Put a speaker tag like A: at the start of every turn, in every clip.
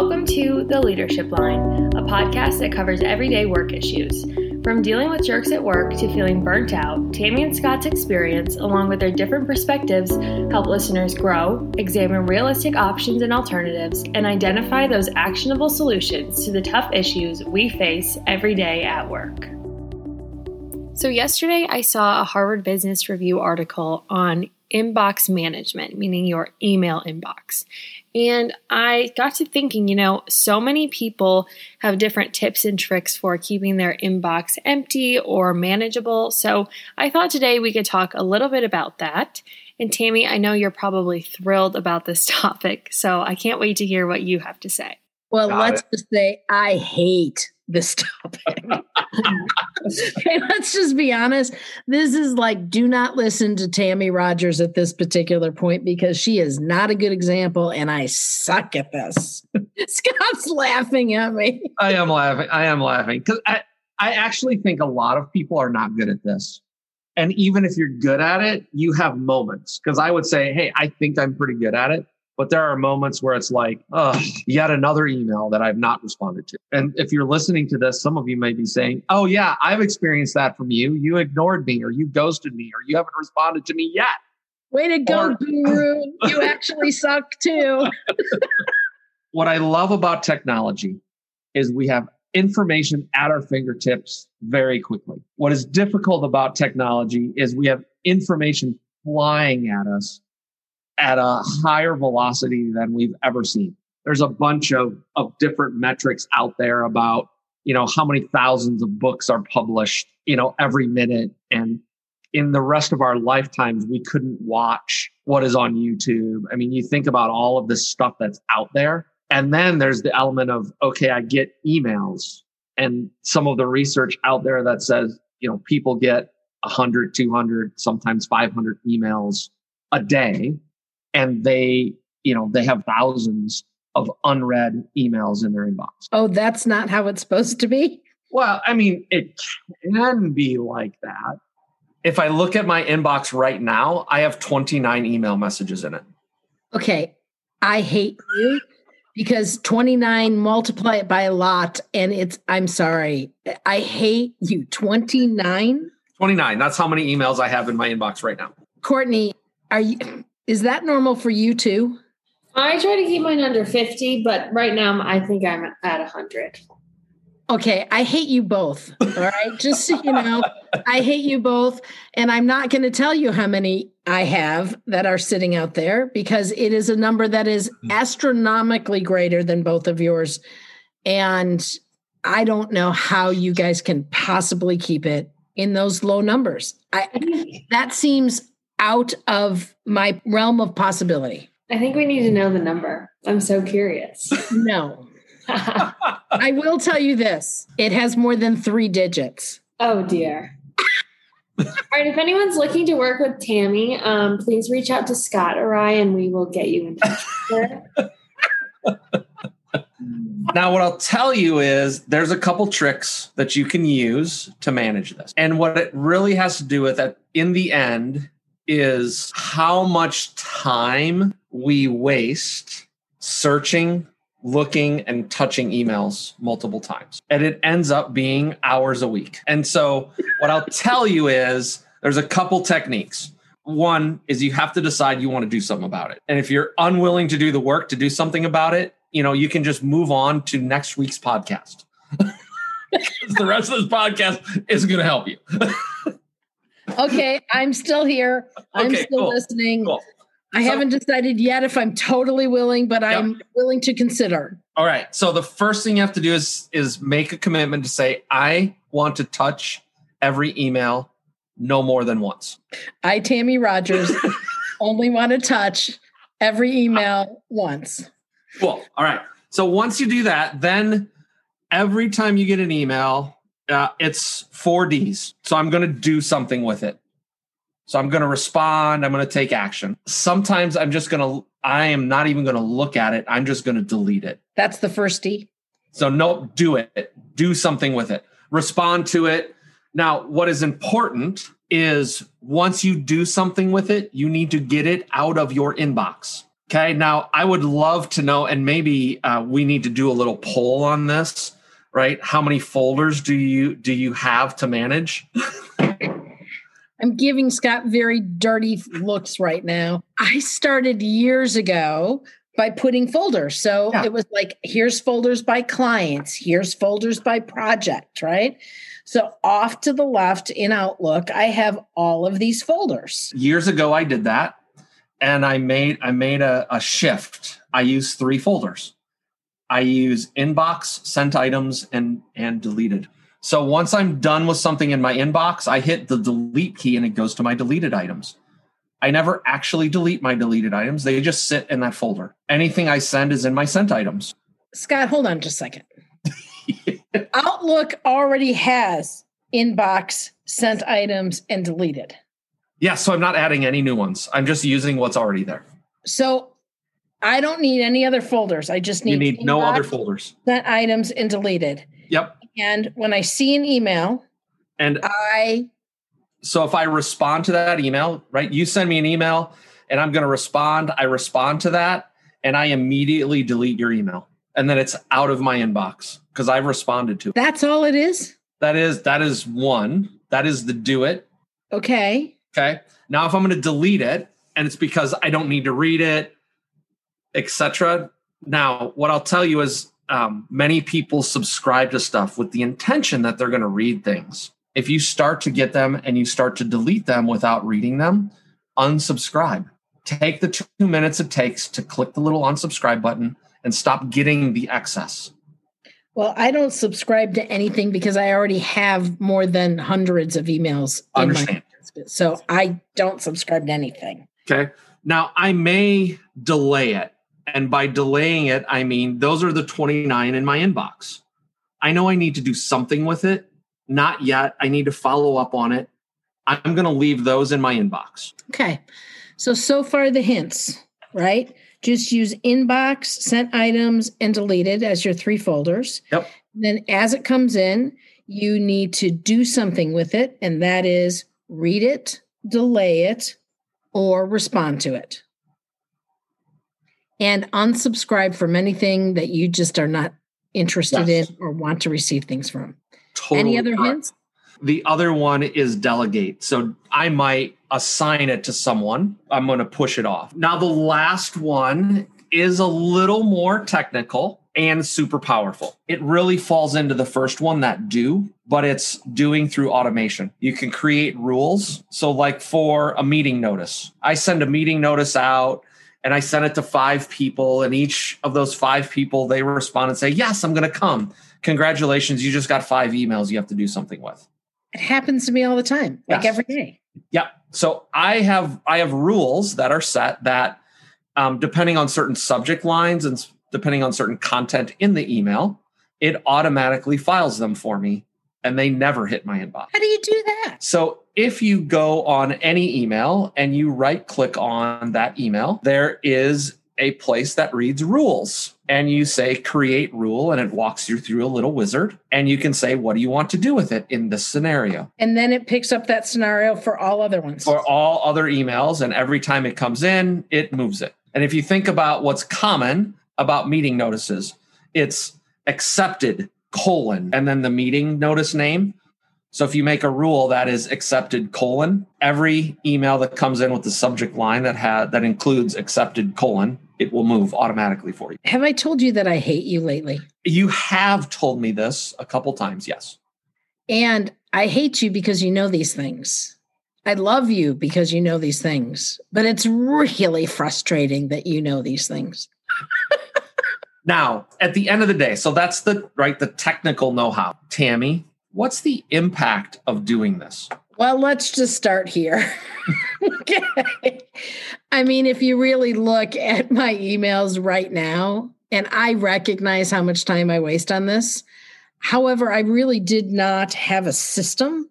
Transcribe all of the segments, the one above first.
A: Welcome to The Leadership Line, a podcast that covers everyday work issues. From dealing with jerks at work to feeling burnt out, Tammy and Scott's experience, along with their different perspectives, help listeners grow, examine realistic options and alternatives, and identify those actionable solutions to the tough issues we face every day at work. So, yesterday I saw a Harvard Business Review article on inbox management, meaning your email inbox. And I got to thinking, you know, so many people have different tips and tricks for keeping their inbox empty or manageable. So I thought today we could talk a little bit about that. And Tammy, I know you're probably thrilled about this topic, so I can't wait to hear what you have to say.
B: Well, Got let's it. just say I hate this topic. Let's just be honest. This is like, do not listen to Tammy Rogers at this particular point because she is not a good example and I suck at this. Scott's laughing at me.
C: I am laughing. I am laughing because I, I actually think a lot of people are not good at this. And even if you're good at it, you have moments. Because I would say, hey, I think I'm pretty good at it. But there are moments where it's like, oh, yet another email that I've not responded to. And if you're listening to this, some of you may be saying, oh, yeah, I've experienced that from you. You ignored me, or you ghosted me, or you haven't responded to me yet.
B: Way to go, or, guru. you actually suck too.
C: what I love about technology is we have information at our fingertips very quickly. What is difficult about technology is we have information flying at us at a higher velocity than we've ever seen. There's a bunch of, of different metrics out there about, you know, how many thousands of books are published, you know, every minute. And in the rest of our lifetimes, we couldn't watch what is on YouTube. I mean, you think about all of this stuff that's out there. And then there's the element of, okay, I get emails and some of the research out there that says, you know, people get 100, 200, sometimes 500 emails a day and they, you know, they have thousands of unread emails in their inbox.
B: Oh, that's not how it's supposed to be?
C: Well, I mean, it can be like that. If I look at my inbox right now, I have 29 email messages in it.
B: Okay. I hate you because 29 multiply it by a lot and it's I'm sorry. I hate you. 29?
C: 29. That's how many emails I have in my inbox right now.
B: Courtney, are you is that normal for you too?
A: I try to keep mine under 50, but right now I think I'm at 100.
B: Okay, I hate you both. All right, just so you know, I hate you both. And I'm not going to tell you how many I have that are sitting out there because it is a number that is hmm. astronomically greater than both of yours. And I don't know how you guys can possibly keep it in those low numbers. I that seems out of my realm of possibility.
A: I think we need to know the number. I'm so curious.
B: No. I will tell you this it has more than three digits.
A: Oh, dear. All right. If anyone's looking to work with Tammy, um, please reach out to Scott or I and we will get you in touch.
C: Now, what I'll tell you is there's a couple tricks that you can use to manage this. And what it really has to do with that in the end is how much time we waste searching, looking, and touching emails multiple times. And it ends up being hours a week. And so, what I'll tell you is there's a couple techniques. One is you have to decide you want to do something about it. And if you're unwilling to do the work to do something about it, you know, you can just move on to next week's podcast. the rest of this podcast isn't going to help you.
B: okay, I'm still here. I'm okay, still cool. listening. Cool. I so, haven't decided yet if I'm totally willing, but. I'm willing to consider.
C: All right. So the first thing you have to do is is make a commitment to say I want to touch every email no more than once.
B: I Tammy Rogers only want to touch every email once.
C: Cool. All right. So once you do that, then every time you get an email, uh, it's four D's. So I'm going to do something with it. So I'm going to respond. I'm going to take action. Sometimes I'm just going to, I am not even going to look at it. I'm just going to delete it.
B: That's the first D.
C: So no, do it. Do something with it. Respond to it. Now, what is important is once you do something with it, you need to get it out of your inbox. Okay. Now, I would love to know, and maybe uh, we need to do a little poll on this, right? How many folders do you do you have to manage?
B: I'm giving Scott very dirty looks right now. I started years ago by putting folders. So yeah. it was like, here's folders by clients, here's folders by project, right? So off to the left in Outlook, I have all of these folders.
C: Years ago, I did that and I made I made a, a shift. I use three folders. I use inbox, sent items, and and deleted. So once I'm done with something in my inbox, I hit the delete key and it goes to my deleted items. I never actually delete my deleted items. They just sit in that folder. Anything I send is in my sent items.
B: Scott, hold on just a second. Outlook already has inbox, sent items, and deleted.
C: Yeah, so I'm not adding any new ones. I'm just using what's already there.
B: So I don't need any other folders. I just need,
C: you need no other folders.
B: Sent items and deleted.
C: Yep.
B: And when I see an email,
C: and
B: I
C: so if I respond to that email, right? You send me an email and I'm going to respond. I respond to that and I immediately delete your email. And then it's out of my inbox because I've responded to it.
B: That's all it is?
C: That is that is one. That is the do it.
B: Okay.
C: Okay. Now if I'm going to delete it and it's because I don't need to read it, etc. Now, what I'll tell you is um, many people subscribe to stuff with the intention that they're going to read things if you start to get them and you start to delete them without reading them, unsubscribe. Take the two minutes it takes to click the little unsubscribe button and stop getting the excess.
B: Well, I don't subscribe to anything because I already have more than hundreds of emails.
C: Understand.
B: My, so I don't subscribe to anything.
C: Okay. Now I may delay it. And by delaying it, I mean those are the 29 in my inbox. I know I need to do something with it, not yet. I need to follow up on it. I'm going to leave those in my inbox.
B: Okay. So, so far the hints, right? Just use inbox, sent items, and deleted as your three folders.
C: Yep.
B: Then, as it comes in, you need to do something with it, and that is read it, delay it, or respond to it. And unsubscribe from anything that you just are not interested yes. in or want to receive things from. Totally Any other correct. hints?
C: The other one is delegate. So I might assign it to someone. I'm going to push it off. Now, the last one is a little more technical and super powerful. It really falls into the first one that do, but it's doing through automation. You can create rules. So, like for a meeting notice, I send a meeting notice out and I send it to five people, and each of those five people they respond and say, Yes, I'm going to come congratulations, you just got five emails you have to do something with.
B: It happens to me all the time, like every day.
C: Yeah. So I have I have rules that are set that um, depending on certain subject lines and depending on certain content in the email, it automatically files them for me and they never hit my inbox.
B: How do you do that?
C: So if you go on any email and you right click on that email, there is a place that reads rules. And you say create rule and it walks you through a little wizard. And you can say what do you want to do with it in this scenario?
B: And then it picks up that scenario for all other ones.
C: For all other emails and every time it comes in it moves it. And if you think about what's common about meeting notices it's accepted colon and then the meeting notice name so if you make a rule that is accepted colon, every email that comes in with the subject line that had that includes accepted colon, it will move automatically for you.
B: Have I told you that I hate you lately?
C: You have told me this a couple times, yes.
B: And I hate you because you know these things. I love you because you know these things, but it's really frustrating that you know these things.
C: Now, at the end of the day, so that's the right the technical know-how. Tammy, What's the impact of doing this?
B: Well, let's just start here. okay. I mean, if you really look at my emails right now, and I recognize how much time I waste on this. However, I really did not have a system.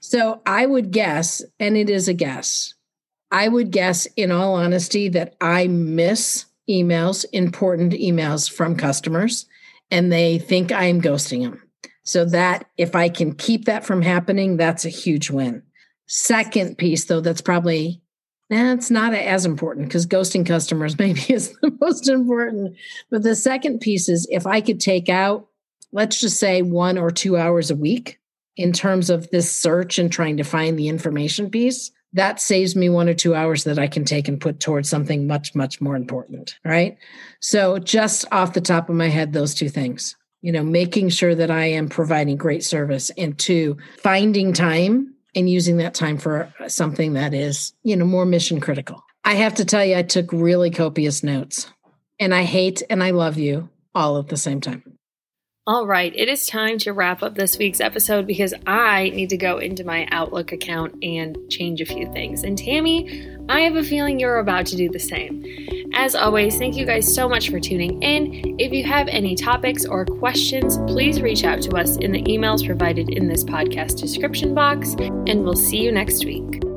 B: So I would guess, and it is a guess, I would guess, in all honesty, that I miss emails, important emails from customers, and they think I'm ghosting them. So that if I can keep that from happening, that's a huge win. Second piece, though, that's probably That's not as important because ghosting customers maybe is the most important. But the second piece is if I could take out, let's just say one or two hours a week in terms of this search and trying to find the information piece, that saves me one or two hours that I can take and put towards something much, much more important. Right. So, just off the top of my head, those two things, you know, making sure that I am providing great service and two, finding time and using that time for something that is, you know, more mission critical. I have to tell you, I took really copious notes and I hate and I love you all at the same time.
A: All right, it is time to wrap up this week's episode because I need to go into my Outlook account and change a few things. And Tammy, I have a feeling you're about to do the same. As always, thank you guys so much for tuning in. If you have any topics or questions, please reach out to us in the emails provided in this podcast description box, and we'll see you next week.